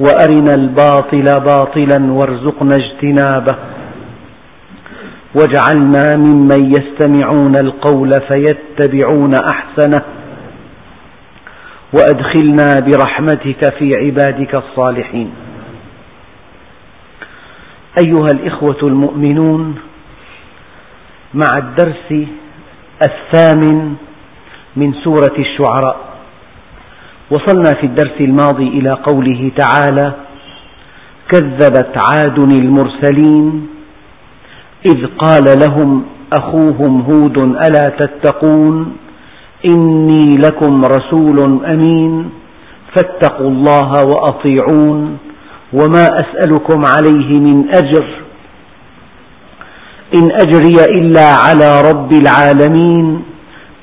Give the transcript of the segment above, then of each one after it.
وأرنا الباطل باطلا وارزقنا اجتنابه. واجعلنا ممن يستمعون القول فيتبعون أحسنه. وأدخلنا برحمتك في عبادك الصالحين. أيها الإخوة المؤمنون مع الدرس الثامن من سورة الشعراء وصلنا في الدرس الماضي إلى قوله تعالى كذبت عاد المرسلين إذ قال لهم أخوهم هود ألا تتقون؟ إني لكم رسول أمين فاتقوا الله وأطيعون وما أسألكم عليه من أجر إن أجري إلا على رب العالمين.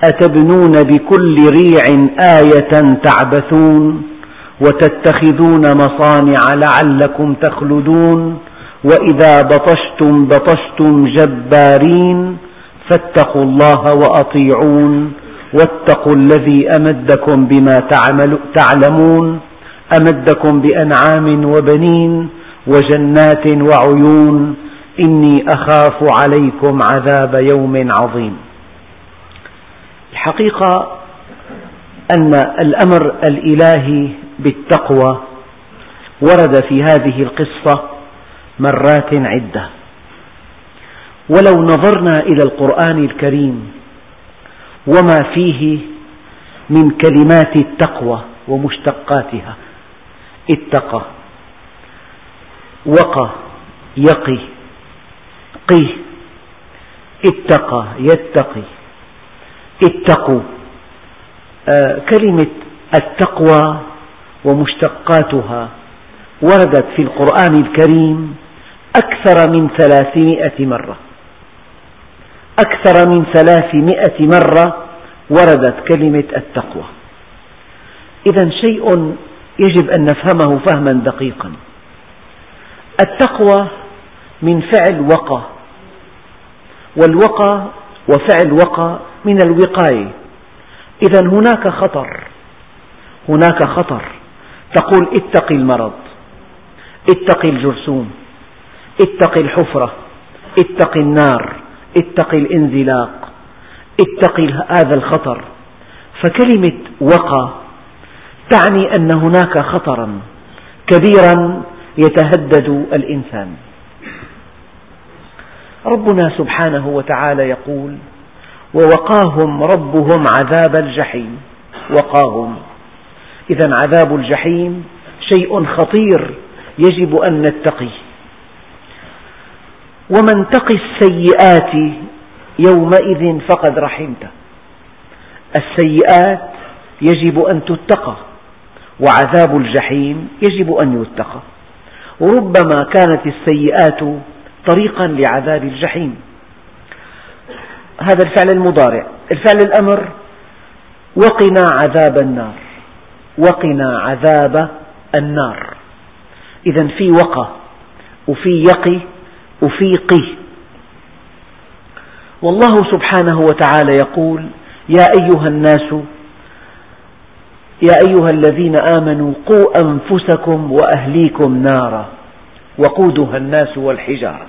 أتبنون بكل ريع آية تعبثون وتتخذون مصانع لعلكم تخلدون وإذا بطشتم بطشتم جبارين فاتقوا الله وأطيعون واتقوا الذي أمدكم بما تعلمون أمدكم بأنعام وبنين وجنات وعيون إني أخاف عليكم عذاب يوم عظيم الحقيقة أن الأمر الإلهي بالتقوى ورد في هذه القصة مرات عدة. ولو نظرنا إلى القرآن الكريم وما فيه من كلمات التقوى ومشتقاتها اتقى وقى يقي قي اتقى يتقي. اتقوا. آه كلمة التقوى ومشتقاتها وردت في القرآن الكريم أكثر من ثلاثمائة مرة. أكثر من ثلاثمائة مرة وردت كلمة التقوى. إذا شيء يجب أن نفهمه فهما دقيقا. التقوى من فعل وقى والوقى وفعل وقى من الوقاية. إذا هناك خطر. هناك خطر. تقول اتق المرض. اتق الجرثوم. اتق الحفرة. اتق النار. اتق الانزلاق. اتق هذا الخطر. فكلمة وقى تعني أن هناك خطرا كبيرا يتهدد الإنسان. ربنا سبحانه وتعالى يقول ووقاهم ربهم عذاب الجحيم. وقاهم. إذا عذاب الجحيم شيء خطير يجب أن نتقيه. ومن تق السيئات يومئذ فقد رحمته. السيئات يجب أن تتقى وعذاب الجحيم يجب أن يتقى. وربما كانت السيئات طريقا لعذاب الجحيم. هذا الفعل المضارع. الفعل الأمر وقنا عذاب النار. وقنا عذاب النار. إذا في وقى وفي يقي وفي قي. والله سبحانه وتعالى يقول يا أيها الناس يا أيها الذين آمنوا قوا أنفسكم وأهليكم نارا وقودها الناس والحجارة.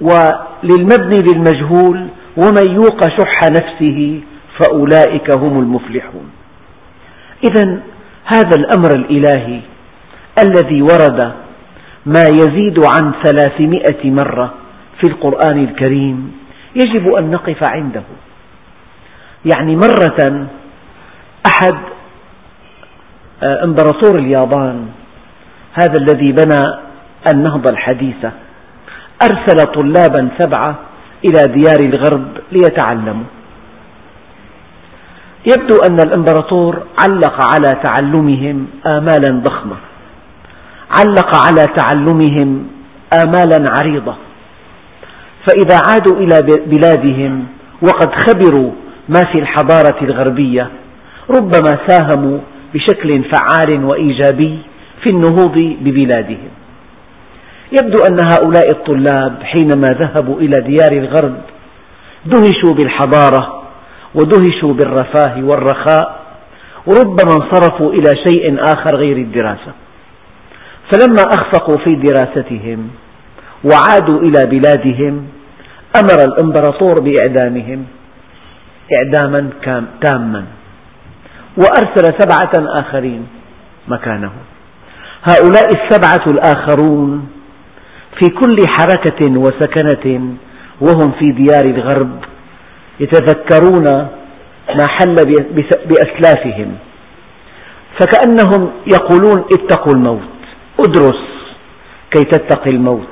وللمبني للمجهول ومن يوق شح نفسه فأولئك هم المفلحون. إذا هذا الأمر الإلهي الذي ورد ما يزيد عن ثلاثمائة مرة في القرآن الكريم يجب أن نقف عنده. يعني مرة أحد آه، إمبراطور اليابان هذا الذي بنى النهضة الحديثة أرسل طلابا سبعة إلى ديار الغرب ليتعلموا. يبدو أن الإمبراطور علق على تعلمهم آمالا ضخمة. علق على تعلمهم آمالا عريضة. فإذا عادوا إلى بلادهم وقد خبروا ما في الحضارة الغربية ربما ساهموا بشكل فعال وإيجابي في النهوض ببلادهم. يبدو أن هؤلاء الطلاب حينما ذهبوا إلى ديار الغرب دهشوا بالحضارة ودهشوا بالرفاه والرخاء وربما انصرفوا إلى شيء آخر غير الدراسة. فلما أخفقوا في دراستهم وعادوا إلى بلادهم أمر الإمبراطور بإعدامهم إعداما تاما وأرسل سبعة آخرين مكانه. هؤلاء السبعة الآخرون في كل حركة وسكنة وهم في ديار الغرب يتذكرون ما حل بأسلافهم. فكأنهم يقولون اتقوا الموت ادرس كي تتقي الموت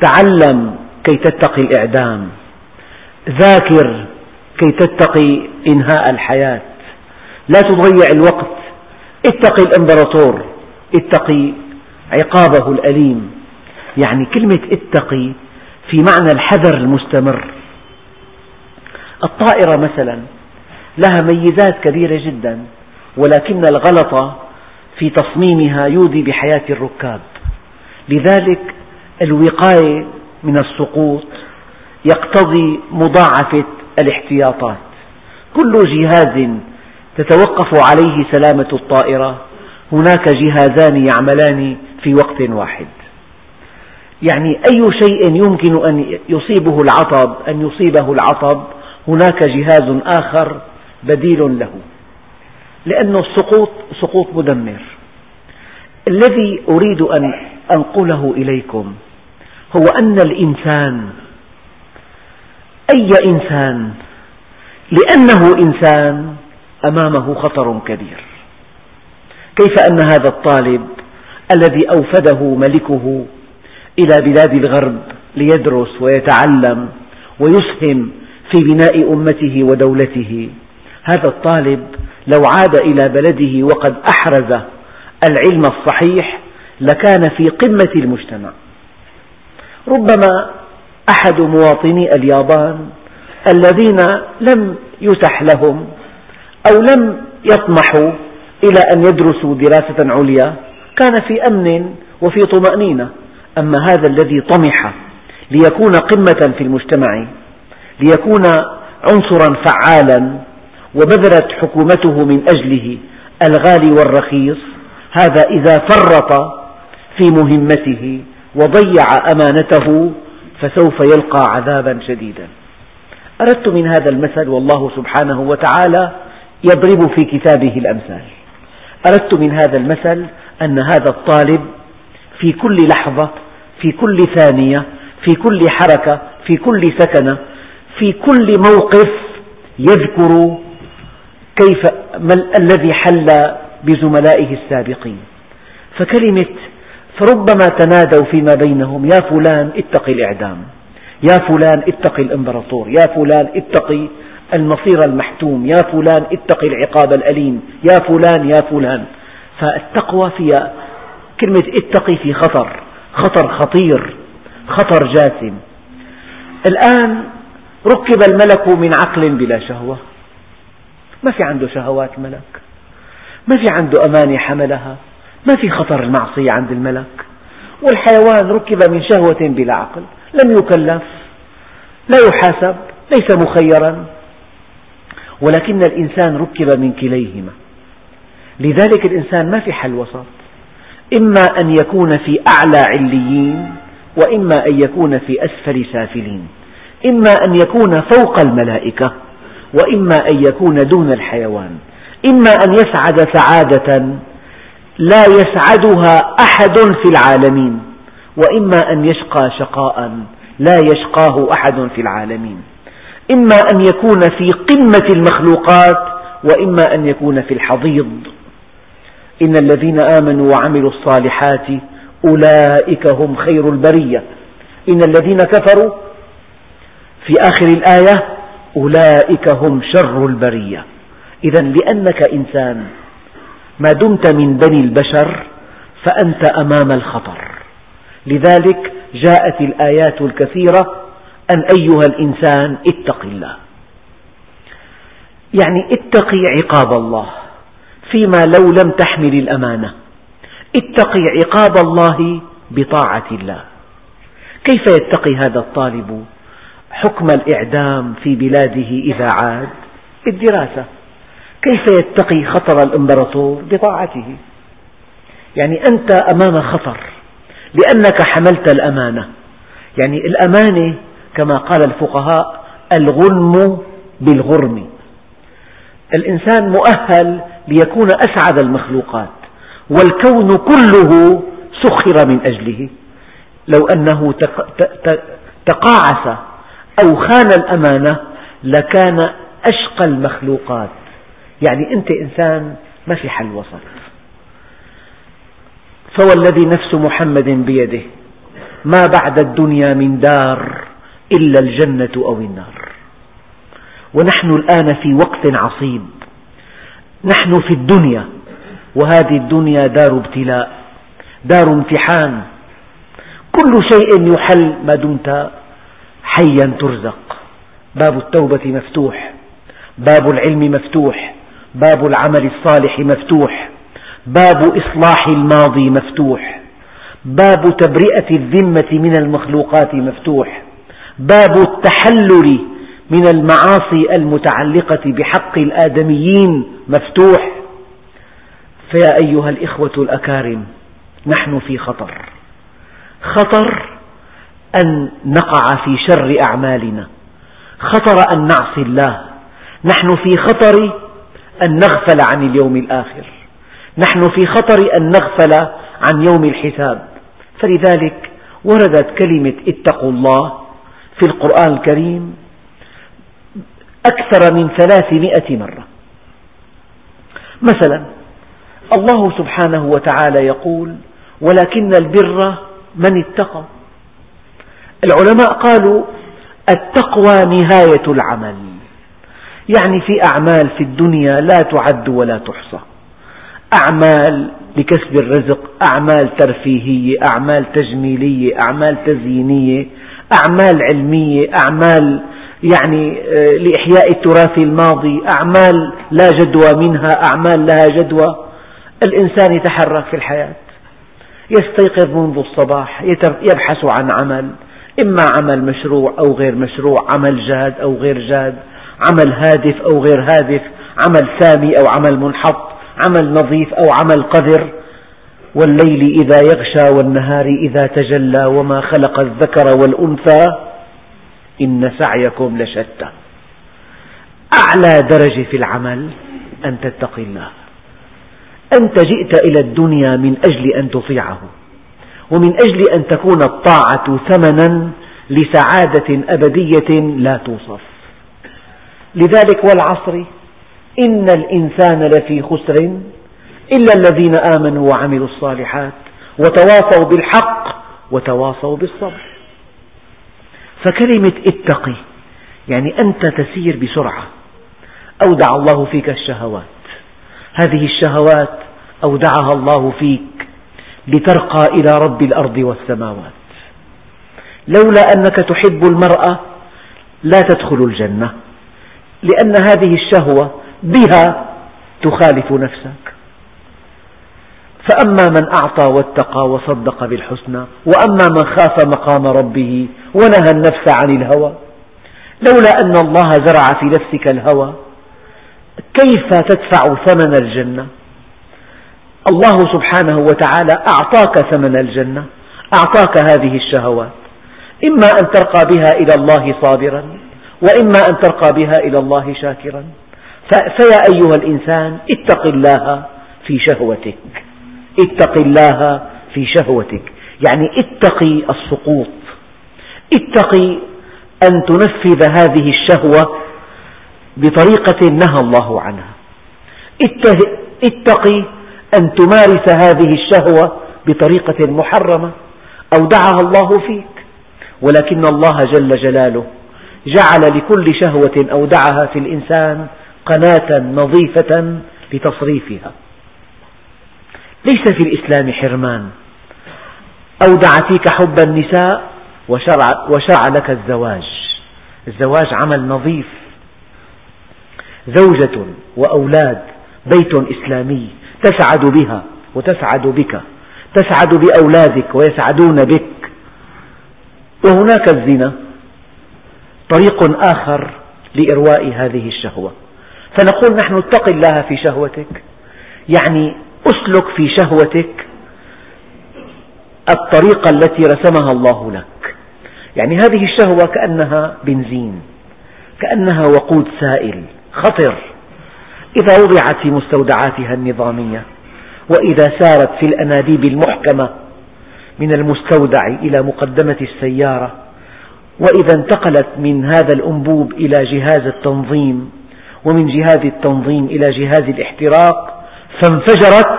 تعلم كي تتقي الإعدام ذاكر كي تتقي إنهاء الحياة. لا تضيع الوقت اتقي الإمبراطور اتقي عقابه الأليم. يعني كلمة اتقي في معنى الحذر المستمر. الطائرة مثلا لها ميزات كبيرة جدا ولكن الغلط في تصميمها يودي بحياة الركاب. لذلك الوقاية من السقوط يقتضي مضاعفة الاحتياطات. كل جهاز تتوقف عليه سلامة الطائرة هناك جهازان يعملان في وقت واحد. يعني أي شيء يمكن أن يصيبه العطب أن يصيبه العطب هناك جهاز آخر بديل له. لأن السقوط سقوط مدمر. الذي أريد أن أنقله إليكم هو أن الإنسان أي إنسان لأنه إنسان أمامه خطر كبير. كيف أن هذا الطالب الذي أوفده ملكه إلى بلاد الغرب ليدرس ويتعلم ويسهم في بناء أمته ودولته. هذا الطالب لو عاد إلى بلده وقد أحرز العلم الصحيح لكان في قمة المجتمع. ربما أحد مواطني اليابان الذين لم يتح لهم أو لم يطمحوا إلى أن يدرسوا دراسة عليا كان في أمن وفي طمأنينة. أما هذا الذي طمح ليكون قمة في المجتمع ليكون عنصرا فعالا وبذلت حكومته من أجله الغالي والرخيص هذا إذا فرط في مهمته وضيع أمانته فسوف يلقى عذابا شديدا. أردت من هذا المثل والله سبحانه وتعالى يضرب في كتابه الأمثال. أردت من هذا المثل أن هذا الطالب في كل لحظة في كل ثانية في كل حركة في كل سكنة في كل موقف يذكر كيف ما الذي حل بزملائه السابقين. فكلمة فربما تنادوا فيما بينهم يا فلان اتق الإعدام يا فلان اتق الإمبراطور يا فلان اتق المصير المحتوم يا فلان اتق العقاب الأليم يا فلان يا فلان. فالتقوى فيها كلمة اتقي في خطر. خطر خطير خطر جاسم. الآن ركب الملك من عقل بلا شهوة. ما في عنده شهوات الملك ما في عنده أمانة حملها. ما في خطر المعصية عند الملك. والحيوان ركب من شهوة بلا عقل. لم يكلف لا يحاسب ليس مخيرا. ولكن الإنسان ركب من كليهما. لذلك الإنسان ما في حل وسط. إما أن يكون في أعلى عليين وإما أن يكون في أسفل سافلين. إما أن يكون فوق الملائكة وإما أن يكون دون الحيوان. إما أن يسعد سعادة لا يسعدها أحد في العالمين. وإما أن يشقى شقاء لا يشقاه أحد في العالمين. إما أن يكون في قمة المخلوقات وإما أن يكون في الحضيض. إن الذين آمنوا وعملوا الصالحات أولئك هم خير البرية. إن الذين كفروا في آخر الآية أولئك هم شر البرية. إذا لأنك إنسان ما دمت من بني البشر فأنت أمام الخطر. لذلك جاءت الآيات الكثيرة أن أيها الإنسان اتق الله. يعني اتقي عقاب الله. فيما لو لم تحمل الأمانة. اتقي عقاب الله بطاعة الله. كيف يتقي هذا الطالب حكم الإعدام في بلاده إذا عاد؟ بالدراسة. كيف يتقي خطر الإمبراطور بطاعته؟ يعني أنت أمام خطر لأنك حملت الأمانة. يعني الأمانة كما قال الفقهاء الغنم بالغرم. الإنسان مؤهل ليكون أسعد المخلوقات والكون كله سخر من أجله. لو أنه تقاعس أو خان الأمانة لكان أشقى المخلوقات. يعني أنت إنسان ما في حل وسط. فوالذي نفس محمد بيده ما بعد الدنيا من دار إلا الجنة أو النار. ونحن الآن في وقت عصيب. نحن في الدنيا وهذه الدنيا دار ابتلاء دار امتحان. كل شيء يحل ما دمت حيا ترزق. باب التوبة مفتوح باب العلم مفتوح باب العمل الصالح مفتوح باب إصلاح الماضي مفتوح باب تبرئة الذمة من المخلوقات مفتوح باب التحلل من المعاصي المتعلقة بحق الآدميين مفتوح. فيا أيها الإخوة الأكارم نحن في خطر. خطر أن نقع في شر أعمالنا. خطر أن نعصي الله. نحن في خطر أن نغفل عن اليوم الآخر. نحن في خطر أن نغفل عن يوم الحساب. فلذلك وردت كلمة اتقوا الله في القرآن الكريم أكثر من ثلاثمئة مرة. مثلا الله سبحانه وتعالى يقول ولكن البر من اتقى. العلماء قالوا التقوى نهاية العمل. يعني في أعمال في الدنيا لا تعد ولا تحصى. أعمال لكسب الرزق أعمال ترفيهية أعمال تجميلية أعمال تزيينية أعمال علمية أعمال يعني آه، لإحياء التراث الماضي أعمال لا جدوى منها أعمال لها جدوى. الإنسان يتحرك في الحياة يستيقظ منذ الصباح يبحث عن عمل إما عمل مشروع أو غير مشروع عمل جاد أو غير جاد عمل هادف أو غير هادف عمل سامي أو عمل منحط عمل نظيف أو عمل قذر. والليل إذا يغشى والنهار إذا تجلى وما خلق الذكر والأنثى. إن سعيكم لشتى. أعلى درجة في العمل أن تتقي الله. أنت جئت إلى الدنيا من أجل أن تطيعه ومن أجل أن تكون الطاعة ثمنا لسعادة أبدية لا توصف. لذلك والعصر إن الإنسان لفي خسر إلا الذين آمنوا وعملوا الصالحات وتواصوا بالحق وتواصوا بالصبر. فكلمة اتقي يعني أنت تسير بسرعة. أودع الله فيك الشهوات. هذه الشهوات أودعها الله فيك لترقى إلى رب الأرض والسماوات. لولا أنك تحب المرأة لا تدخل الجنة لأن هذه الشهوة بها تخالف نفسك. فأما من أعطى واتقى وصدق بالحسنى وأما من خاف مقام ربه ونهى النفس عن الهوى. لولا أن الله زرع في نفسك الهوى كيف تدفع ثمن الجنة؟ الله سبحانه وتعالى أعطاك ثمن الجنة أعطاك هذه الشهوات. إما أن ترقى بها إلى الله صابرا وإما أن ترقى بها إلى الله شاكرا. فيا أيها الإنسان اتق الله في شهوتك. اتق الله في شهوتك. يعني اتقي السقوط. اتقي أن تنفذ هذه الشهوة بطريقة نهى الله عنها. اتقي أن تمارس هذه الشهوة بطريقة محرمة أودعها الله فيك. ولكن الله جل جلاله جعل لكل شهوة أودعها في الإنسان قناة نظيفة لتصريفها. ليس في الإسلام حرمان. أودع فيك حب النساء وشرع, وشرع لك الزواج. الزواج عمل نظيف. زوجة وأولاد بيت إسلامي تسعد بها وتسعد بك. تسعد بأولادك ويسعدون بك. وهناك الزنا. طريق آخر لإرواء هذه الشهوة. فنقول نحن اتق الله في شهوتك. يعني أسلك في شهوتك الطريقة التي رسمها الله لك. يعني هذه الشهوة كأنها بنزين كأنها وقود سائل خطر. إذا وضعت في مستودعاتها النظامية وإذا سارت في الأنابيب المحكمة من المستودع إلى مقدمة السيارة وإذا انتقلت من هذا الأنبوب إلى جهاز التنظيم ومن جهاز التنظيم إلى جهاز الاحتراق فانفجرت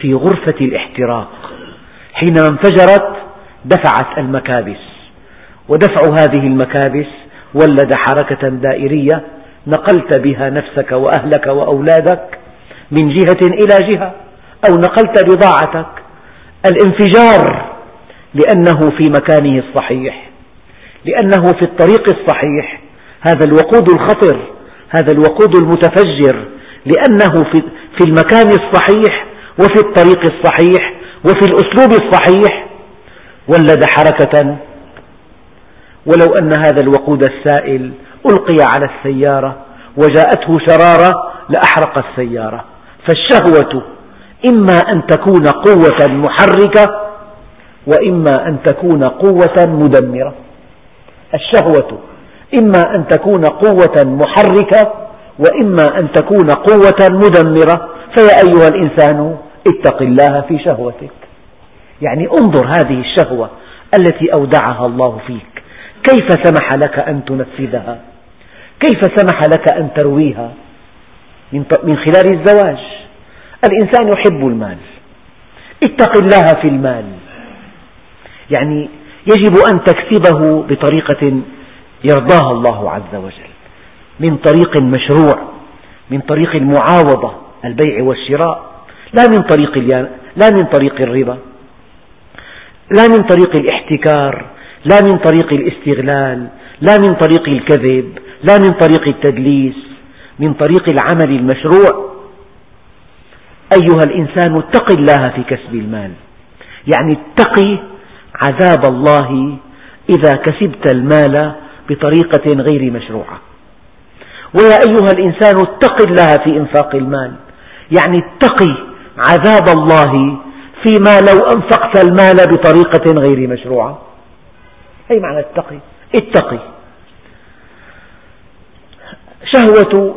في غرفة الاحتراق. حينما انفجرت دفعت المكابس. ودفع هذه المكابس ولد حركة دائرية نقلت بها نفسك وأهلك وأولادك من جهة إلى جهة أو نقلت بضاعتك. الانفجار لأنه في مكانه الصحيح لأنه في الطريق الصحيح. هذا الوقود الخطر هذا الوقود المتفجر لأنه في المكان الصحيح وفي الطريق الصحيح وفي الأسلوب الصحيح ولد حركة. ولو أن هذا الوقود السائل ألقي على السيارة وجاءته شرارة لأحرق السيارة. فالشهوة إما أن تكون قوة محركة وإما أن تكون قوة مدمرة. الشهوة إما أن تكون قوة محركة وإما أن تكون قوة مدمرة. فيا أيها الإنسان اتق الله في شهوتك. يعني انظر هذه الشهوة التي أودعها الله فيك. كيف سمح لك أن تنفذها؟ كيف سمح لك أن ترويها؟ من خلال الزواج. الإنسان يحب المال. اتق الله في المال. يعني يجب أن تكسبه بطريقة يرضاها الله عز وجل. من طريق مشروع من طريق المعاوضة البيع والشراء. لا من طريق لا من طريق الربا لا من طريق الاحتكار لا من طريق الاستغلال لا من طريق الكذب لا من طريق التدليس من طريق العمل المشروع. أيها الإنسان اتق الله في كسب المال. يعني اتقي عذاب الله إذا كسبت المال بطريقة غير مشروعة. ويا أيها الإنسان اتق الله في إنفاق المال. يعني اتقي عذاب الله فيما لو أنفقت المال بطريقة غير مشروعة. أي معنى اتقي؟ اتقي. شهوة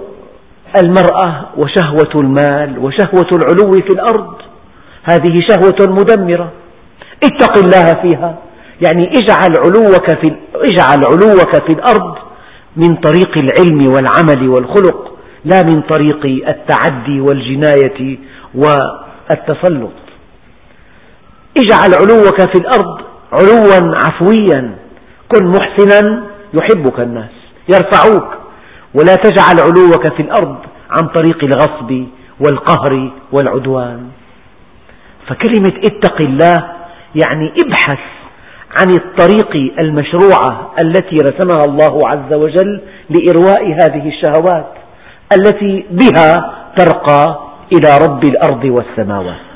المرأة وشهوة المال وشهوة العلو في الأرض هذه شهوة مدمرة. اتق الله فيها. يعني اجعل علوك في, اجعل علوك في الأرض من طريق العلم والعمل والخلق لا من طريق التعدي والجناية والتسلط. اجعل علوك في الأرض علوا عفويا. كن محسنا يحبك الناس يرفعوك. ولا تجعل علوك في الأرض عن طريق الغصب والقهر والعدوان. فكلمة اتق الله يعني ابحث عن الطريق المشروعة التي رسمها الله عز وجل لإرواء هذه الشهوات التي بها ترقى إلى رب الأرض والسماوات.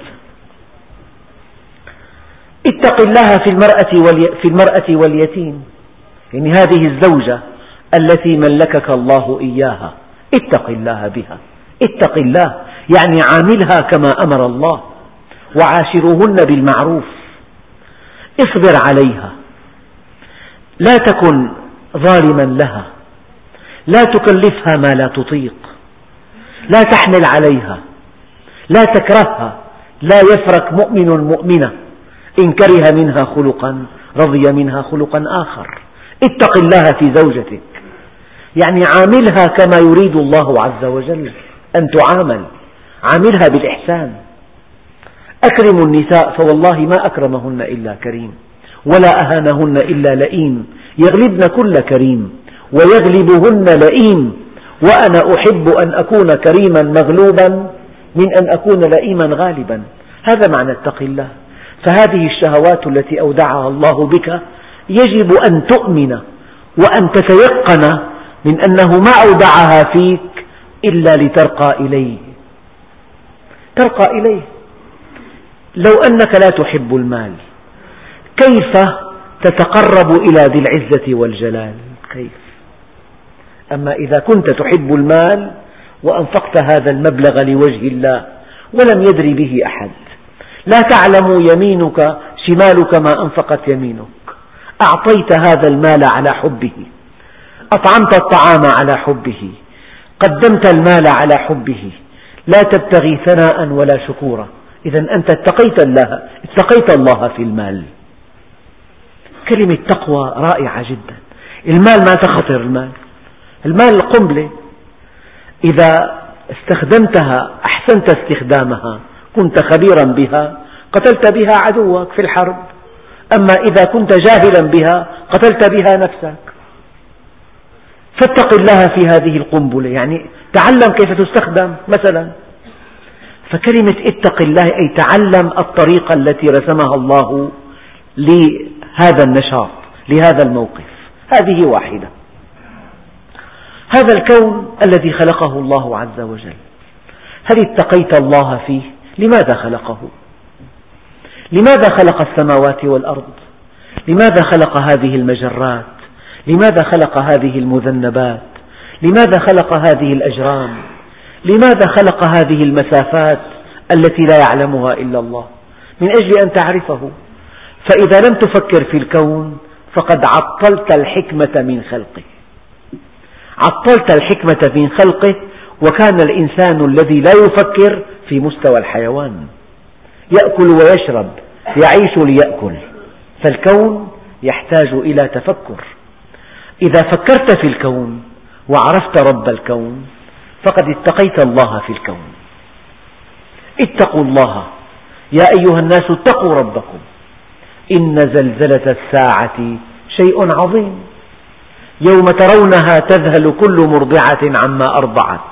اتق الله في المرأة, في المرأة واليتيم. يعني هذه الزوجة التي ملكك الله إياها. اتق الله بها. اتق الله. يعني عاملها كما أمر الله. وعاشروهن بالمعروف. اصبر عليها. لا تكن ظالما لها. لا تكلفها ما لا تطيق. لا تحمل عليها. لا تكرهها لا يفرك مؤمن مؤمنة. إن كره منها خلقا رضي منها خلقا آخر. اتق الله في زوجتك. يعني عاملها كما يريد الله عز وجل أن تعامل. عاملها بالإحسان. أكرموا النساء فوالله ما أكرمهن إلا كريم. ولا أهانهن إلا لئيم. يغلبن كل كريم. ويغلبهن لئيم. وأنا أحب أن أكون كريما مغلوبا. من أن أكون لئيما غالبا. هذا معنى اتق الله. فهذه الشهوات التي أودعها الله بك يجب أن تؤمن وأن تتيقن من أنه ما أودعها فيك إلا لترقى إليه. ترقى إليه. لو أنك لا تحب المال كيف تتقرب إلى ذي العزة والجلال؟ كيف؟ أما إذا كنت تحب المال وأنفقت هذا المبلغ لوجه الله ولم يدري به أحد. لا تعلم يمينك شمالك ما أنفقت يمينك. أعطيت هذا المال على حبه. أطعمت الطعام على حبه. قدمت المال على حبه. لا تبتغي ثناء ولا شكورا. إذا أنت اتقيت الله اتقيت الله في المال. كلمة تقوى رائعة جدا. المال ما تخطر المال. المال القنبلة إذا استخدمتها أحسنت استخدامها كنت خبيرا بها قتلت بها عدوك في الحرب. أما إذا كنت جاهلا بها قتلت بها نفسك. فاتق الله في هذه القنبلة. يعني تعلم كيف تستخدم مثلا. فكلمة اتق الله أي تعلم الطريقة التي رسمها الله لهذا النشاط لهذا الموقف. هذه واحدة. هذا الكون الذي خلقه الله عز وجل. هل اتقيت الله فيه؟ لماذا خلقه؟ لماذا خلق السماوات والأرض؟ لماذا خلق هذه المجرات؟ لماذا خلق هذه المذنبات؟ لماذا خلق هذه الأجرام؟ لماذا خلق هذه المسافات التي لا يعلمها إلا الله؟ من أجل أن تعرفه. فإذا لم تفكر في الكون فقد عطلت الحكمة من خلقه عطلت الحكمة من خلقه وكان الإنسان الذي لا يفكر في مستوى الحيوان. يأكل ويشرب يعيش ليأكل. فالكون يحتاج إلى تفكر. إذا فكرت في الكون وعرفت رب الكون فقد اتقيت الله في الكون. اتقوا الله. يا أيها الناس اتقوا ربكم. إن زلزلة الساعة شيء عظيم. يوم ترونها تذهل كل مرضعة عما أرضعت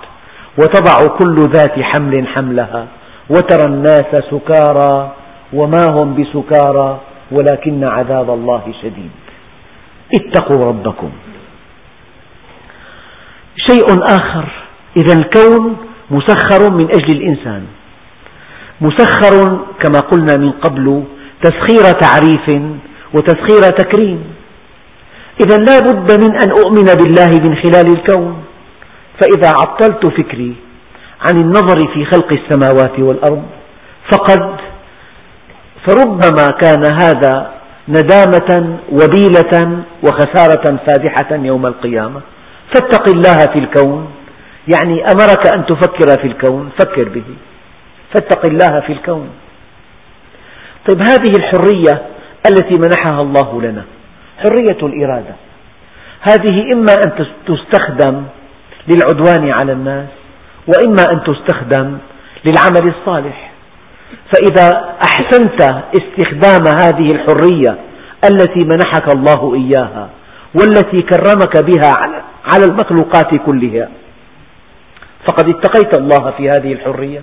وتضع كل ذات حمل حملها وترى الناس سكارى وما هم بسكارى ولكن عذاب الله شديد. اتقوا ربكم. شيء آخر. إذا الكون مسخر من أجل الإنسان. مسخر كما قلنا من قبل تسخير تعريف وتسخير تكريم. إذا لا بد من أن أؤمن بالله من خلال الكون. فإذا عطلت فكري عن النظر في خلق السماوات والأرض فقد فربما كان هذا ندامة وبيلة وخسارة فادحة يوم القيامة. فاتق الله في الكون. يعني أمرك أن تفكر في الكون فكر به. فاتق الله في الكون. طيب هذه الحرية التي منحها الله لنا. حرية الإرادة. هذه إما أن تستخدم للعدوان على الناس وإما أن تستخدم للعمل الصالح. فإذا أحسنت استخدام هذه الحرية التي منحك الله إياها والتي كرمك بها على المخلوقات كلها فقد اتقيت الله في هذه الحرية.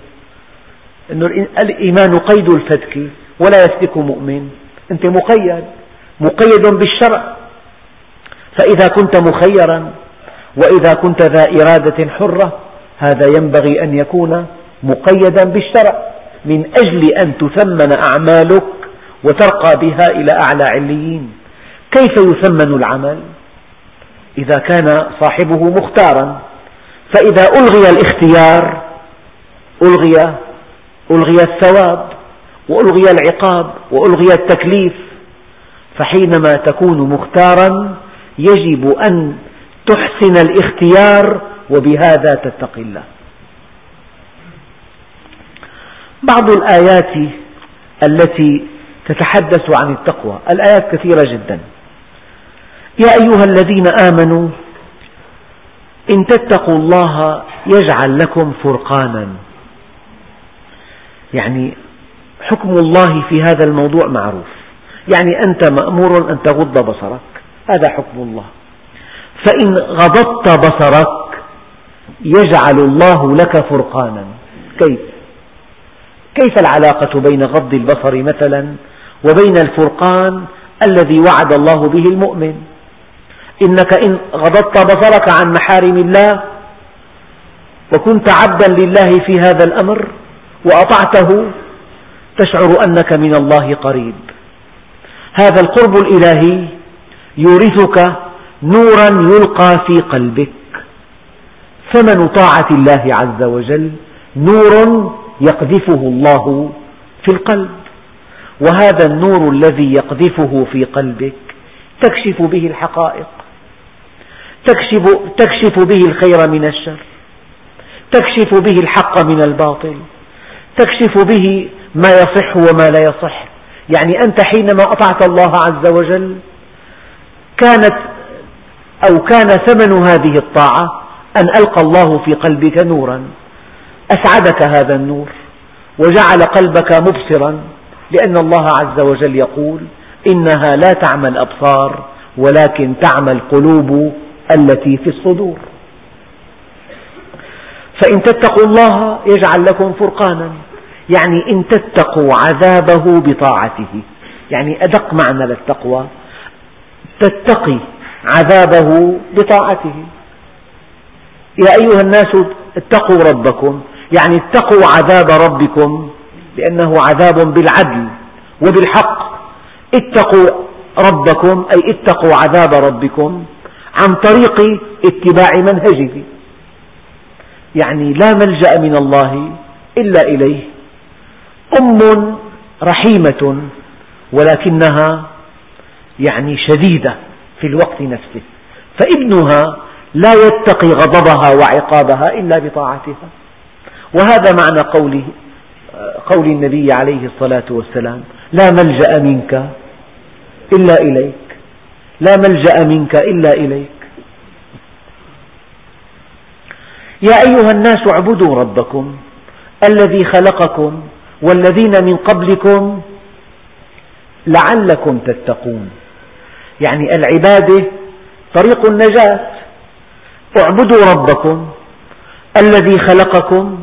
أن الإيمان قيد الفتك ولا يفتك مؤمن. أنت مقيد. مقيد بالشرع. فإذا كنت مخيرا وإذا كنت ذا إرادة حرة هذا ينبغي أن يكون مقيدا بالشرع. من أجل أن تثمن أعمالك وترقى بها إلى أعلى عليين. كيف يثمن العمل؟ إذا كان صاحبه مختارا. فإذا ألغي الاختيار ألغي ألغي الثواب وألغي العقاب وألغي التكليف فحينما تكون مختارا يجب أن تحسن الاختيار وبهذا تتقي الله. بعض الآيات التي تتحدث عن التقوى الآيات كثيرة جدا. يا أيها الذين آمنوا إن تتقوا الله يجعل لكم فرقانا. يعني حكم الله في هذا الموضوع معروف. يعني أنت مأمور أن تغض بصرك. هذا حكم الله. فإن غضضت بصرك يجعل الله لك فرقانا. كيف؟ كيف العلاقة بين غض البصر مثلا وبين الفرقان الذي وعد الله به المؤمن؟ إنك إن غضضت بصرك عن محارم الله وكنت عبدا لله في هذا الأمر وأطعته تشعر أنك من الله قريب. هذا القرب الإلهي يورثك نورا يلقى في قلبك. ثمن طاعة الله عز وجل نور يقذفه الله في القلب. وهذا النور الذي يقذفه في قلبك تكشف به الحقائق تكشف, تكشف به الخير من الشر تكشف به الحق من الباطل تكشف به ما يصح وما لا يصح. يعني أنت حينما أطعت الله عز وجل كانت أو كان ثمن هذه الطاعة أن ألقى الله في قلبك نورا أسعدك هذا النور وجعل قلبك مبصرا لأن الله عز وجل يقول إنها لا تعمى الأبصار ولكن تعمى القلوب التي في الصدور. فإن تتقوا الله يجعل لكم فرقانا. يعني إن تتقوا عذابه بطاعته. يعني أدق معنى للتقوى. تتقي عذابه بطاعته. يا أيها الناس اتقوا ربكم. يعني اتقوا عذاب ربكم لأنه عذاب بالعدل وبالحق. اتقوا ربكم أي اتقوا عذاب ربكم عن طريق اتباع منهجه. يعني لا ملجأ من الله إلا إليه. أم رحيمة ولكنها يعني شديدة في الوقت نفسه فابنها لا يتقي غضبها وعقابها إلا بطاعتها. وهذا معنى قوله قول النبي عليه الصلاة والسلام لا ملجأ منك إلا إليك لا ملجأ منك إلا إليك. يا أيها الناس اعبدوا ربكم الذي خلقكم والذين من قبلكم لعلكم تتقون. يعني العبادة طريق النجاة. اعبدوا ربكم الذي خلقكم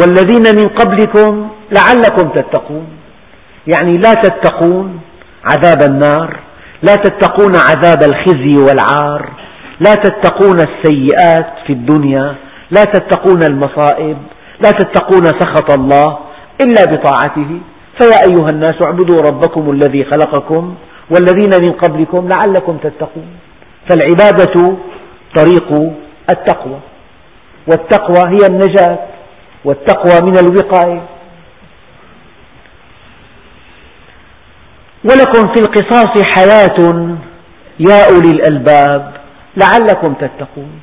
والذين من قبلكم لعلكم تتقون. يعني لا تتقون عذاب النار لا تتقون عذاب الخزي والعار لا تتقون السيئات في الدنيا لا تتقون المصائب لا تتقون سخط الله. إلا بطاعته. فيا أيها الناس اعبدوا ربكم الذي خلقكم والذين من قبلكم لعلكم تتقون. فالعبادة طريق التقوى. والتقوى هي النجاة. والتقوى من الوقاية. ولكم في القصاص حياة يا أولي الألباب. لعلكم تتقون.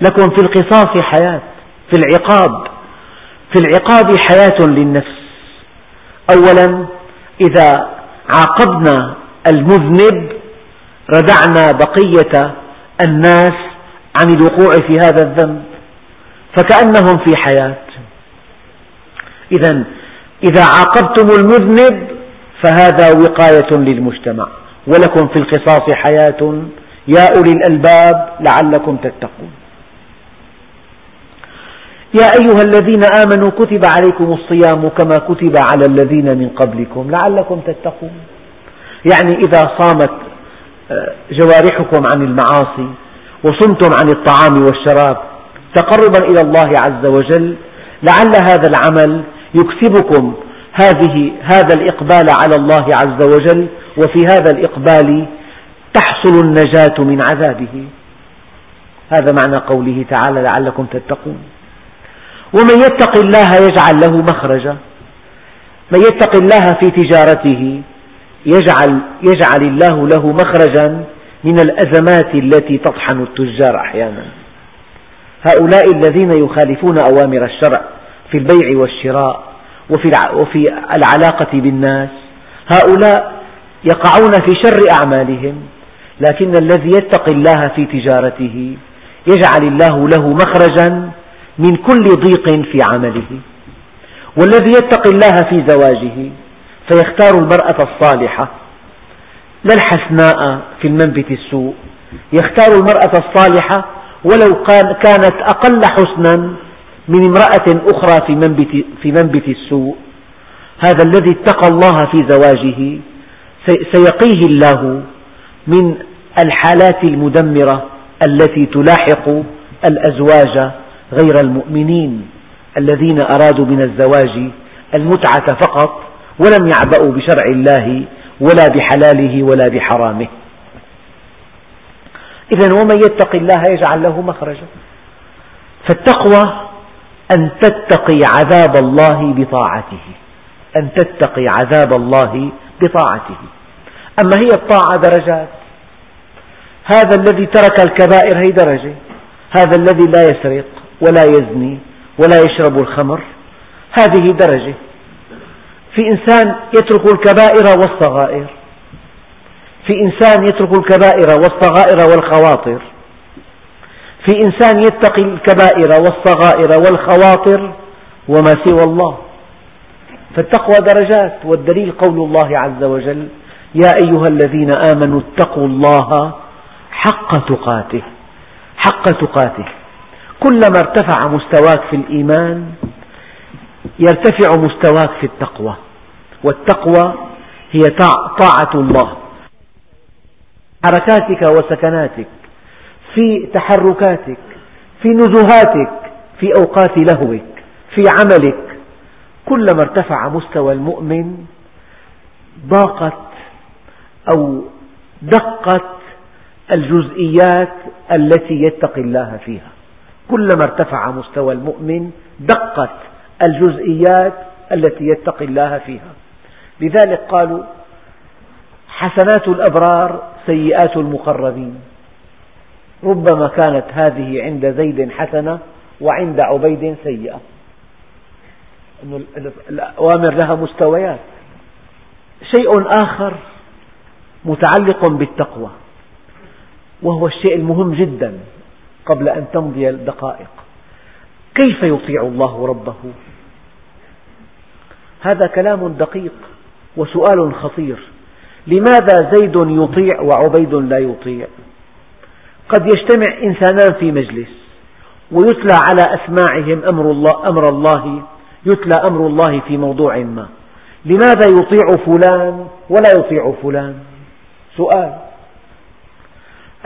لكم في القصاص حياة. في العقاب. في العقاب حياة للنفس. أولا إذا عاقبنا المذنب ردعنا بقية الناس عن الوقوع في هذا الذنب فكأنهم في حياة. إذا إذا عاقبتم المذنب فهذا وقاية للمجتمع. ولكم في القصاص حياة. يا أولي الألباب لعلكم تتقون. يا أيها الذين آمنوا كتب عليكم الصيام كما كتب على الذين من قبلكم لعلكم تتقون. يعني إذا صامت آه، جوارحكم عن المعاصي وصمتم عن الطعام والشراب تقربا إلى الله عز وجل لعل هذا العمل يكسبكم هذه هذا الإقبال على الله عز وجل وفي هذا الإقبال تحصل النجاة من عذابه. هذا معنى قوله تعالى لعلكم تتقون. ومن يتق الله يجعل له مخرجا. من يتق الله في تجارته يجعل, يجعل الله له مخرجا من الأزمات التي تطحن التجار أحيانا. هؤلاء الذين يخالفون أوامر الشرع في البيع والشراء وفي العلاقة بالناس. هؤلاء يقعون في شر أعمالهم لكن الذي يتقي الله في تجارته يجعل الله له مخرجا من كل ضيق في عمله. والذي يتقي الله في زواجه فيختار المرأة الصالحة. لا الحسناء في المنبت السوء. يختار المرأة الصالحة ولو كانت أقل حسنا من امرأة أخرى في منبت, في منبت السوء. هذا الذي اتقى الله في زواجه سيقيه الله من الحالات المدمرة التي تلاحق الأزواج غير المؤمنين الذين أرادوا من الزواج المتعة فقط ولم يعبأوا بشرع الله ولا بحلاله ولا بحرامه. إذا ومن يتق الله يجعل له مخرجا. فالتقوى أن تتقي عذاب الله بطاعته أن تتقي عذاب الله بطاعته. أما هي الطاعة درجات. هذا الذي ترك الكبائر هي درجة. هذا الذي لا يسرق. ولا يزني ولا يشرب الخمر. هذه درجة. في إنسان يترك الكبائر والصغائر. في إنسان يترك الكبائر والصغائر والخواطر. في إنسان يتقي الكبائر والصغائر والخواطر وما سوى الله. فالتقوى درجات والدليل قول الله عز وجل يا أيها الذين آمنوا اتقوا الله حق تقاته. حق تقاته. كلما ارتفع مستواك في الإيمان يرتفع مستواك في التقوى. والتقوى هي طاعة الله. حركاتك وسكناتك في تحركاتك في نزهاتك في أوقات لهوك في عملك كلما ارتفع مستوى المؤمن ضاقت أو دقت الجزئيات التي يتقي الله فيها. كلما ارتفع مستوى المؤمن دقت الجزئيات التي يتقي الله فيها. لذلك قالوا حسنات الأبرار سيئات المقربين. ربما كانت هذه عند زيد حسنة وعند عبيد سيئة. أن الأوامر لها مستويات. شيء آخر متعلق بالتقوى وهو الشيء المهم جدا. قبل أن تمضي الدقائق. كيف يطيع الله ربه؟ هذا كلام دقيق وسؤال خطير. لماذا زيد يطيع وعبيد لا يطيع؟ قد يجتمع إنسانان في مجلس ويتلى على أسماعهم أمر الله, أمر الله يتلى أمر الله في موضوع ما. لماذا يطيع فلان ولا يطيع فلان؟ سؤال.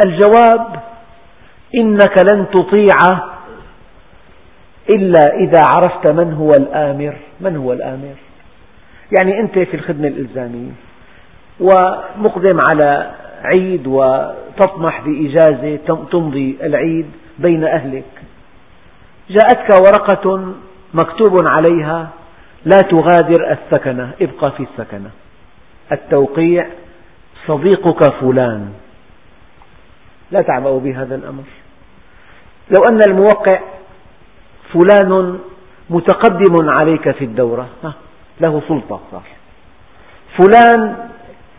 الجواب إنك لن تطيع إلا إذا عرفت من هو الآمر. من هو الآمر؟ يعني أنت في الخدمة الإلزامية ومقدم على عيد وتطمح بإجازة تمضي العيد بين أهلك. جاءتك ورقة مكتوب عليها لا تغادر السكنة ابقى في السكنة. التوقيع صديقك فلان. لا تعبأ بهذا الأمر. لو أن الموقع فلان متقدم عليك في الدورة له سلطة صار فلان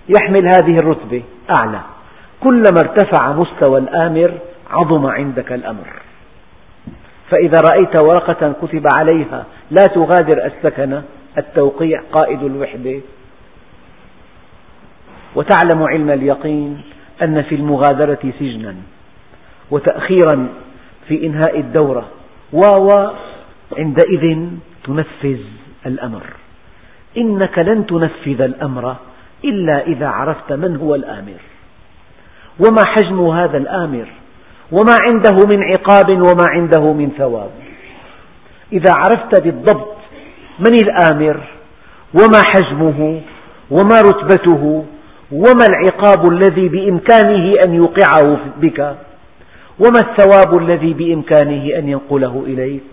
يحمل هذه الرتبة أعلى. كلما ارتفع مستوى الآمر عظم عندك الأمر. فإذا رأيت ورقة كتب عليها لا تغادر السكن التوقيع قائد الوحدة. وتعلم علم اليقين. أن في المغادرة سجنا وتأخيرا في إنهاء الدورة. و عندئذ تنفذ الأمر. إنك لن تنفذ الأمر إلا إذا عرفت من هو الآمر. وما حجم هذا الآمر؟ وما عنده من عقاب وما عنده من ثواب. إذا عرفت بالضبط من الآمر وما حجمه وما رتبته وما العقاب الذي بإمكانه أن يوقعه بك؟ وما الثواب الذي بإمكانه أن ينقله إليك؟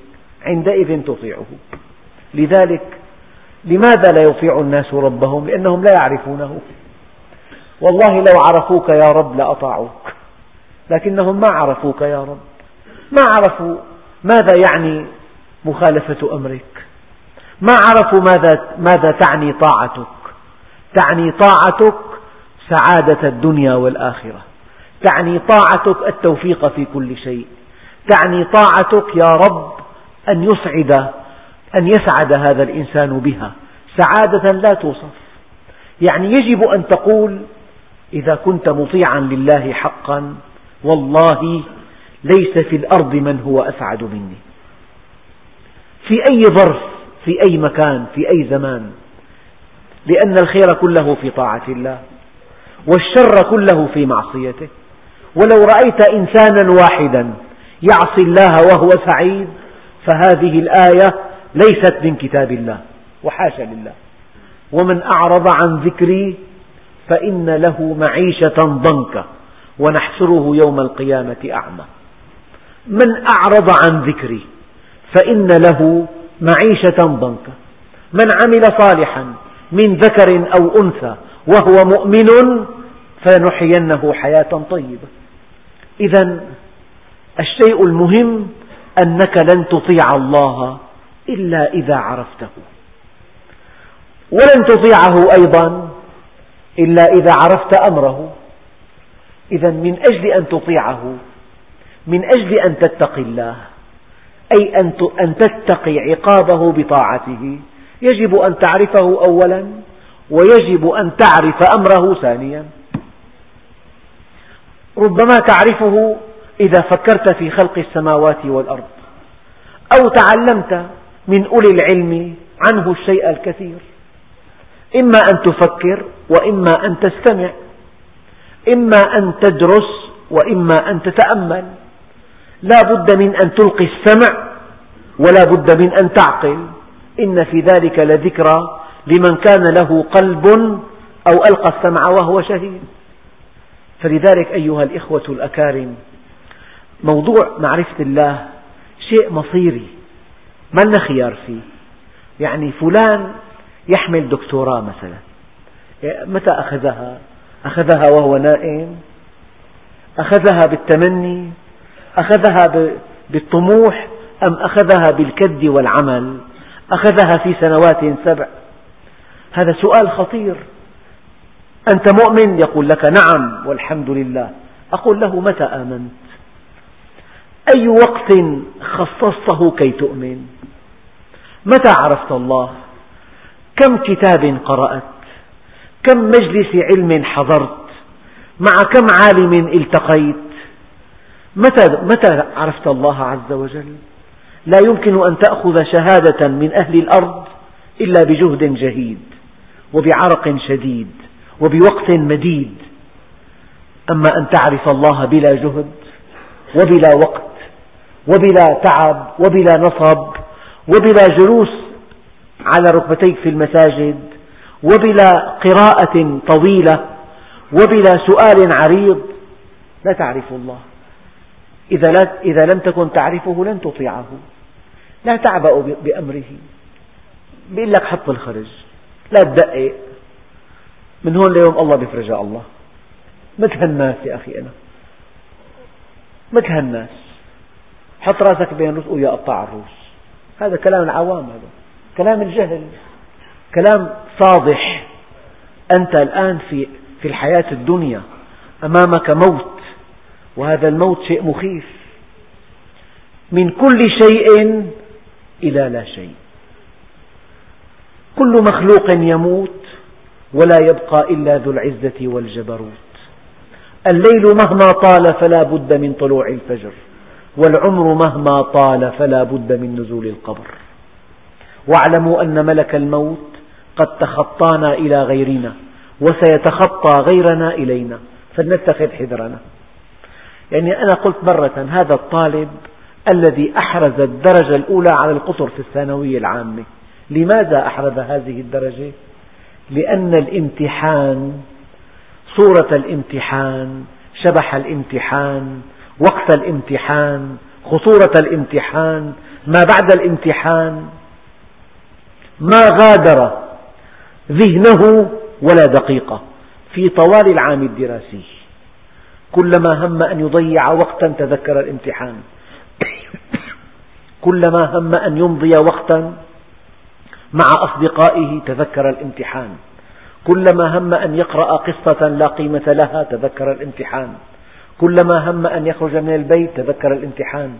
عندئذ تطيعه. لذلك لماذا لا يطيع الناس ربهم؟ لأنهم لا يعرفونه. والله لو عرفوك يا رب لأطاعوك لكنهم ما عرفوك يا رب. ما عرفوا ماذا يعني مخالفة أمرك. ما عرفوا ماذا, ماذا تعني طاعتك. تعني طاعتك سعادة الدنيا والآخرة. تعني طاعتك التوفيق في كل شيء. تعني طاعتك يا رب أن يسعد أن يسعد هذا الإنسان بها. سعادة لا توصف. يعني يجب أن تقول إذا كنت مطيعا لله حقا والله ليس في الأرض من هو أسعد مني. في أي ظرف في أي مكان في أي زمان. لأن الخير كله في طاعة الله. والشر كله في معصيته. ولو رأيت إنسانا واحدا يعصي الله وهو سعيد فهذه الآية ليست من كتاب الله وحاشا لله. ومن أعرض عن ذكري فإن له معيشة ضنكا ونحشره يوم القيامة أعمى. من أعرض عن ذكري فإن له معيشة ضنكا. من عمل صالحا من ذكر أو أنثى وهو مؤمن فلنحيينه حياة طيبة. إذا الشيء المهم أنك لن تطيع الله إلا إذا عرفته. ولن تطيعه أيضا إلا إذا عرفت أمره. إذا من أجل أن تطيعه من أجل أن تتقي الله أي أن تتقي عقابه بطاعته يجب أن تعرفه أولا ويجب أن تعرف أمره ثانيا. ربما تعرفه إذا فكرت في خلق السماوات والأرض أو تعلمت من أولي العلم عنه الشيء الكثير. إما أن تفكر وإما أن تستمع إما أن تدرس وإما أن تتأمل. لا بد من أن تلقي السمع ولا بد من أن تعقل. إن في ذلك لذكرى لمن كان له قلب أو ألقى السمع وهو شهيد. فلذلك أيها الإخوة الأكارم موضوع معرفة الله شيء مصيري ما لنا خيار فيه. يعني فلان يحمل دكتوراه مثلا. متى أخذها؟ أخذها وهو نائم؟ أخذها بالتمني؟ أخذها بالطموح؟ أم أخذها بالكد والعمل؟ أخذها في سنوات سبع؟ هذا سؤال خطير. أنت مؤمن؟ يقول لك نعم والحمد لله. أقول له متى آمنت؟ أي وقت خصصته كي تؤمن؟ متى عرفت الله؟ كم كتاب قرأت؟ كم مجلس علم حضرت؟ مع كم عالم التقيت؟ متى, متى عرفت الله عز وجل؟ لا يمكن أن تأخذ شهادة من أهل الأرض إلا بجهد جهيد. وبعرق شديد وبوقت مديد. أما أن تعرف الله بلا جهد وبلا وقت وبلا تعب وبلا نصب وبلا جلوس على ركبتيك في المساجد وبلا قراءة طويلة وبلا سؤال عريض لا تعرف الله. إذا, لا إذا لم تكن تعرفه لن تطيعه. لا تعبأ بأمره. بيقول لك حط الخرج. لا تدقق. من هون ليوم الله بيفرجها الله. مثل الناس يا أخي أنا. مثل الناس حط راسك بين رؤوس يا قطاع الروس هذا كلام العوام هذا. كلام الجهل. كلام صادح. أنت الآن في في الحياة الدنيا أمامك موت. وهذا الموت شيء مخيف. من كل شيء إلى لا شيء. كل مخلوق يموت ولا يبقى إلا ذو العزة والجبروت. الليل مهما طال فلا بد من طلوع الفجر والعمر مهما طال فلا بد من نزول القبر. واعلموا أن ملك الموت قد تخطانا إلى غيرنا وسيتخطى غيرنا إلينا. فلنتخذ حذرنا. يعني أنا قلت مرة هذا الطالب الذي أحرز الدرجة الأولى على القطر في الثانوية العامة. لماذا أحرز هذه الدرجة؟ لأن الامتحان صورة الامتحان شبح الامتحان وقت الامتحان خطورة الامتحان ما بعد الامتحان ما غادر ذهنه ولا دقيقة في طوال العام الدراسي كلما هم أن يضيع وقتا تذكر الامتحان كلما هم أن يمضي وقتا مع أصدقائه تذكر الامتحان. كلما هم أن يقرأ قصة لا قيمة لها تذكر الامتحان. كلما هم أن يخرج من البيت تذكر الامتحان.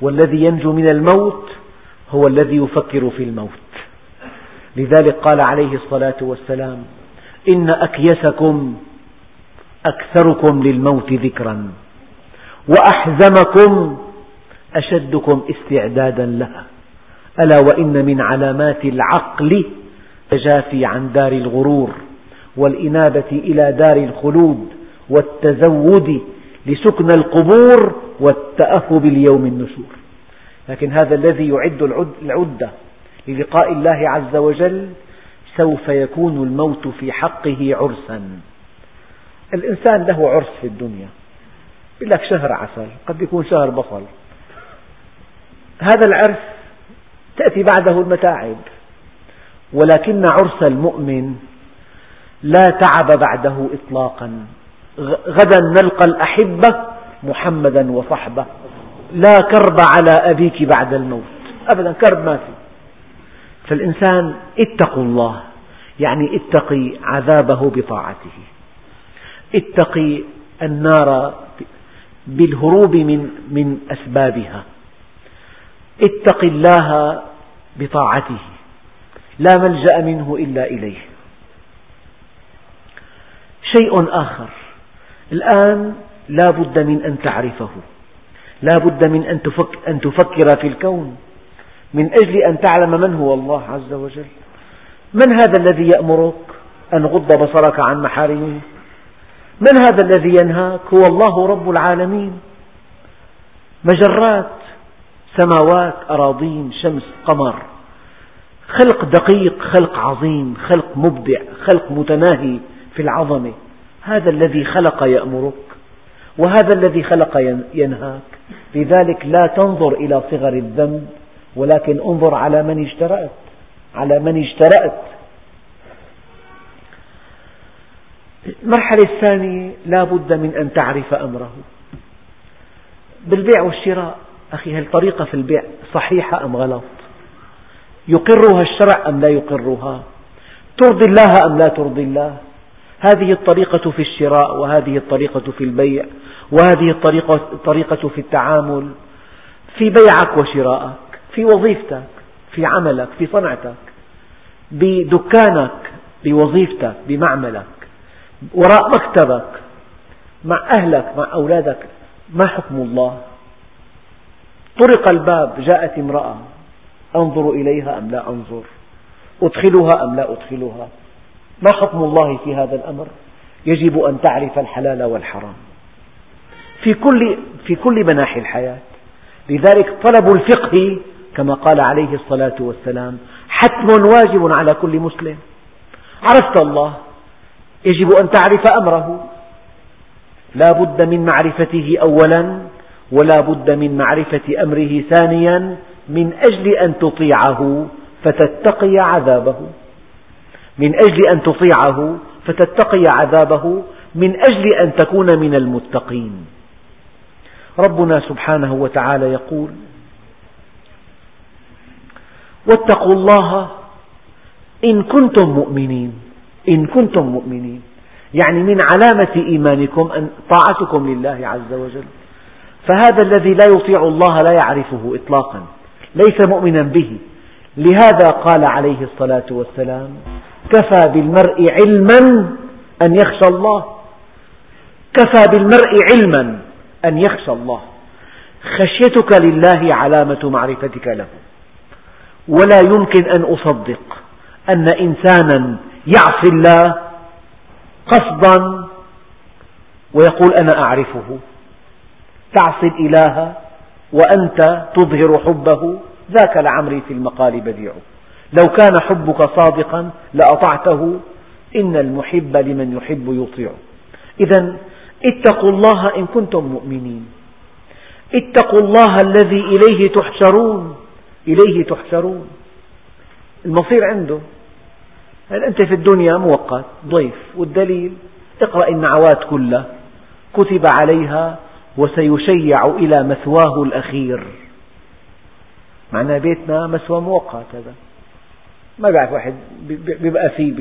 والذي ينجو من الموت هو الذي يفكر في الموت. لذلك قال عليه الصلاة والسلام إن أكيسكم أكثركم للموت ذكرا وأحزمكم أشدكم استعدادا لها. ألا وإن من علامات العقل التجافي عن دار الغرور والإنابة إلى دار الخلود والتزود لسكن القبور والتأهب ليوم النشور. لكن هذا الذي يعد العدة للقاء الله عز وجل سوف يكون الموت في حقه عرسا. الإنسان له عرس في الدنيا. يقول لك شهر عسل قد يكون شهر بصل. هذا العرس تأتي بعده المتاعب. ولكن عرس المؤمن لا تعب بعده إطلاقا. غدا نلقى الأحبة محمدا وصحبه. لا كرب على أبيك بعد الموت. أبدا كرب ما في. فالإنسان اتقوا الله. يعني اتقي عذابه بطاعته. اتقي النار بالهروب من, من أسبابها. اتق الله بطاعته لا ملجأ منه إلا إليه. شيء آخر الآن لا بد من أن تعرفه لا بد من أن, تفك أن تفكر في الكون من أجل أن تعلم من هو الله عز وجل. من هذا الذي يأمرك أن غض بصرك عن محارمه؟ من هذا الذي ينهاك؟ هو الله رب العالمين. مجرات. سماوات أراضين شمس قمر. خلق دقيق خلق عظيم خلق مبدع خلق متناهي في العظمة. هذا الذي خلق يأمرك وهذا الذي خلق ينهاك. لذلك لا تنظر إلى صغر الذنب ولكن انظر على من اشترأت على من اشترأت. المرحلة الثانية لا بد من أن تعرف أمره. بالبيع والشراء. أخي هل طريقة في البيع صحيحة أم غلط؟ يقرها الشرع أم لا يقرها؟ ترضي الله أم لا ترضي الله؟ هذه الطريقة في الشراء وهذه الطريقة في البيع وهذه الطريقة, الطريقة في التعامل في بيعك وشراءك في وظيفتك في عملك في صنعتك بدكانك بوظيفتك بمعملك وراء مكتبك مع أهلك مع أولادك ما حكم الله؟ طرق الباب جاءت امرأة أنظر إليها أم لا أنظر؟ أدخلها أم لا أدخلها؟ ما حكم الله في هذا الأمر؟ يجب أن تعرف الحلال والحرام. في كل, في كل مناحي الحياة. لذلك طلب الفقه كما قال عليه الصلاة والسلام حتم واجب على كل مسلم. عرفت الله؟ يجب أن تعرف أمره. لا بد من معرفته أولا. ولا بد من معرفة أمره ثانيا من أجل أن تطيعه فتتقي عذابه. من أجل أن تطيعه فتتقي عذابه. من أجل أن تكون من المتقين. ربنا سبحانه وتعالى يقول واتقوا الله إن كنتم مؤمنين. إن كنتم مؤمنين. يعني من علامة إيمانكم أن طاعتكم لله عز وجل. فهذا الذي لا يطيع الله لا يعرفه إطلاقا ليس مؤمنا به. لهذا قال عليه الصلاة والسلام كفى بالمرء علما أن يخشى الله. كفى بالمرء علما أن يخشى الله. خشيتك لله علامة معرفتك له. ولا يمكن أن أصدق أن إنسانا يعصي الله قصدا ويقول أنا أعرفه. تعصي الإله وأنت تظهر حبه. ذاك لعمري في المقال بديع. لو كان حبك صادقا لأطعته. إن المحب لمن يحب يطيع. إذا اتقوا الله إن كنتم مؤمنين. اتقوا الله الذي إليه تحشرون. إليه تحشرون. المصير عنده. أنت في الدنيا مؤقت ضيف. والدليل؟ اقرأ النعوات كلها. كتب عليها. وسيشيع إلى مثواه الأخير. معناه بيتنا مثوى مؤقت هذا. ما بعرف واحد بيبقى فيه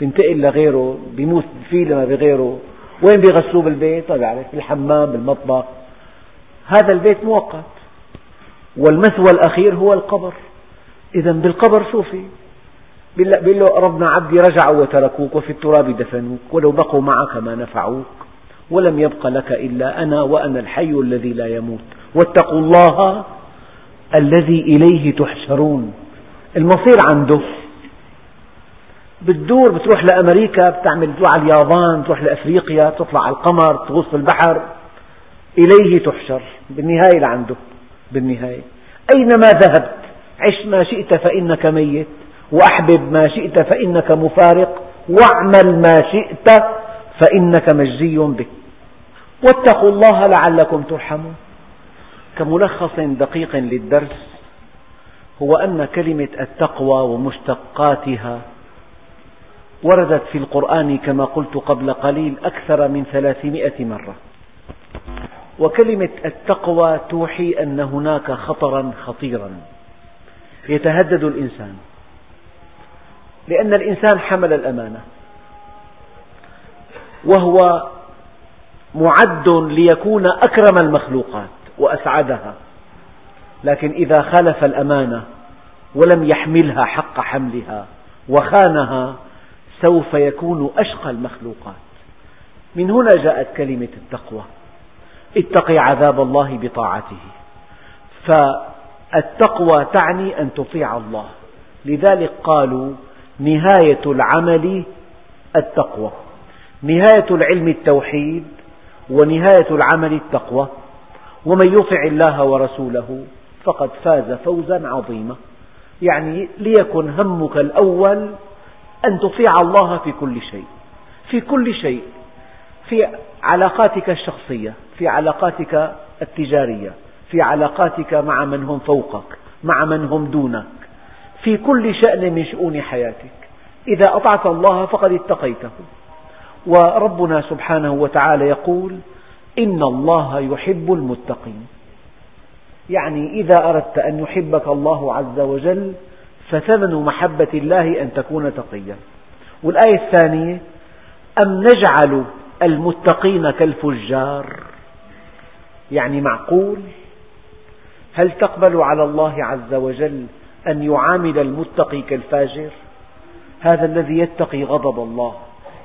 بينتقل لغيره بيموت فيه لما بغيره. وين بيغسلوه بالبيت؟ ما بعرف بالحمام بالمطبخ. هذا البيت مؤقت. والمثوى الأخير هو القبر. إذا بالقبر شو في؟ بيقول له ربنا عبدي رجعوا وتركوك وفي التراب دفنوك ولو بقوا معك ما نفعوك. ولم يبق لك إلا أنا وأنا الحي الذي لا يموت. واتقوا الله الذي إليه تحشرون. المصير عنده. بتدور بتروح لأمريكا بتعمل بتروح على اليابان بتروح لأفريقيا بتطلع على القمر تغوص في البحر. إليه تحشر. بالنهاية لعنده. بالنهاية. أينما ذهبت؟ عش ما شئت فإنك ميت. وأحبب ما شئت فإنك مفارق. واعمل ما شئت فإنك مجزي به واتقوا الله لعلكم ترحمون. كملخص دقيق للدرس هو أن كلمة التقوى ومشتقاتها وردت في القرآن كما قلت قبل قليل أكثر من ثلاثمائة مرة. وكلمة التقوى توحي أن هناك خطرا خطيرا يتهدد الإنسان لأن الإنسان حمل الأمانة وهو معد ليكون أكرم المخلوقات وأسعدها. لكن إذا خالف الأمانة ولم يحملها حق حملها وخانها سوف يكون أشقى المخلوقات. من هنا جاءت كلمة التقوى. اتقي عذاب الله بطاعته. فالتقوى تعني أن تطيع الله. لذلك قالوا نهاية العمل التقوى. نهاية العلم التوحيد ونهاية العمل التقوى ومن يطع الله ورسوله فقد فاز فوزا عظيما. يعني ليكن همك الأول أن تطيع الله في كل شيء في كل شيء في علاقاتك الشخصية في علاقاتك التجارية في علاقاتك مع من هم فوقك مع من هم دونك في كل شأن من شؤون حياتك. إذا أطعت الله فقد اتقيته. وربنا سبحانه وتعالى يقول إن الله يحب المتقين. يعني إذا أردت أن يحبك الله عز وجل فثمن محبة الله أن تكون تقيا. والآية الثانية أم نجعل المتقين كالفجار؟ يعني معقول؟ هل تقبل على الله عز وجل أن يعامل المتقي كالفاجر؟ هذا الذي يتقي غضب الله.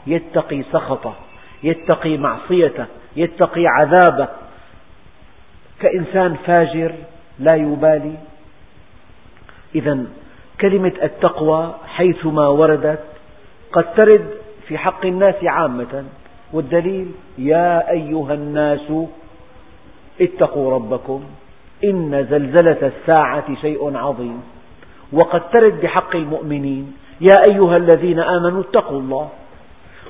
يتقي سخطه يتقي معصيته يتقي عذابه. كإنسان فاجر لا يبالي. إذا كلمة التقوى حيثما وردت قد ترد في حق الناس عامة والدليل يا أيها الناس اتقوا ربكم إن زلزلة الساعة شيء عظيم. وقد ترد بحق المؤمنين يا أيها الذين آمنوا اتقوا الله.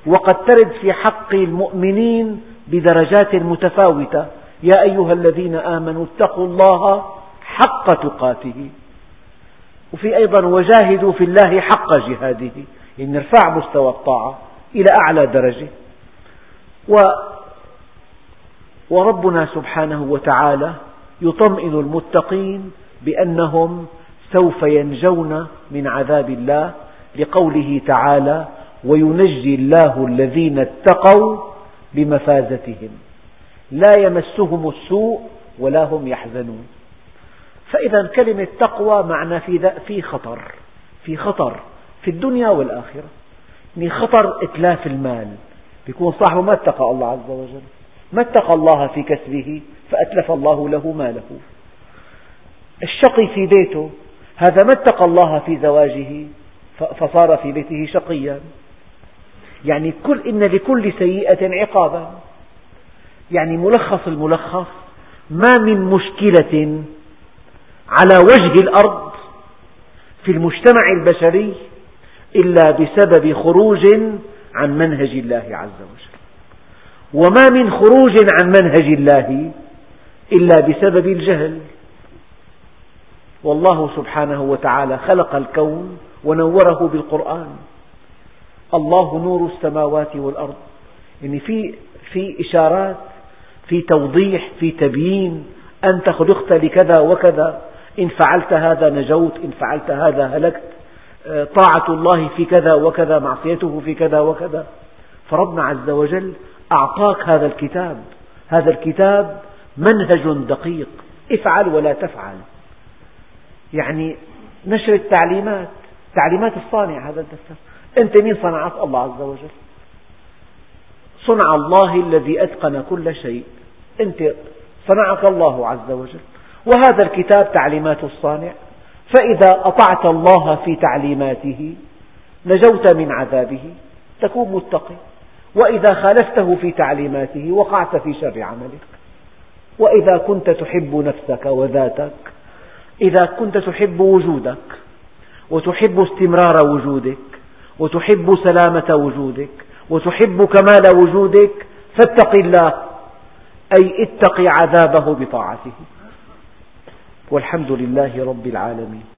وقد ترد في حق المؤمنين بدرجات متفاوتة. يا أيها الذين آمنوا اتقوا الله حق تقاته. وفي أيضا وجاهدوا في الله حق جهاده. يعني نرفع مستوى الطاعة إلى أعلى درجة. و وربنا سبحانه وتعالى يطمئن المتقين بأنهم سوف ينجون من عذاب الله لقوله تعالى وينجي الله الذين اتقوا بمفازتهم. لا يمسهم السوء ولا هم يحزنون. فإذا كلمة تقوى معنى في في خطر في خطر في الدنيا والآخرة. من خطر إتلاف المال. يكون صاحبه ما اتقى الله عز وجل. ما اتقى الله في كسبه فأتلف الله له ماله. الشقي في بيته هذا ما اتقى الله في زواجه فصار في بيته شقيا. يعني كل إن لكل سيئة عقابا. يعني ملخص الملخص ما من مشكلة على وجه الأرض في المجتمع البشري إلا بسبب خروج عن منهج الله عز وجل. وما من خروج عن منهج الله إلا بسبب الجهل. والله سبحانه وتعالى خلق الكون ونوره بالقرآن. الله نور السماوات والأرض. يعني في في إشارات في توضيح في تبيين أنت خلقت لكذا وكذا إن فعلت هذا نجوت إن فعلت هذا هلكت آه، طاعة الله في كذا وكذا معصيته في كذا وكذا. فربنا عز وجل أعطاك هذا الكتاب. هذا الكتاب منهج دقيق. افعل ولا تفعل. يعني نشر التعليمات تعليمات الصانع هذا الدفتر أنت مين صنعك الله عز وجل؟ صنع الله الذي أتقن كل شيء. أنت صنعك الله عز وجل. وهذا الكتاب تعليمات الصانع. فإذا أطعت الله في تعليماته نجوت من عذابه تكون متقي. وإذا خالفته في تعليماته وقعت في شر عملك. وإذا كنت تحب نفسك وذاتك إذا كنت تحب وجودك وتحب استمرار وجودك وتحب سلامة وجودك وتحب كمال وجودك فاتق الله أي اتق عذابه بطاعته. والحمد لله رب العالمين.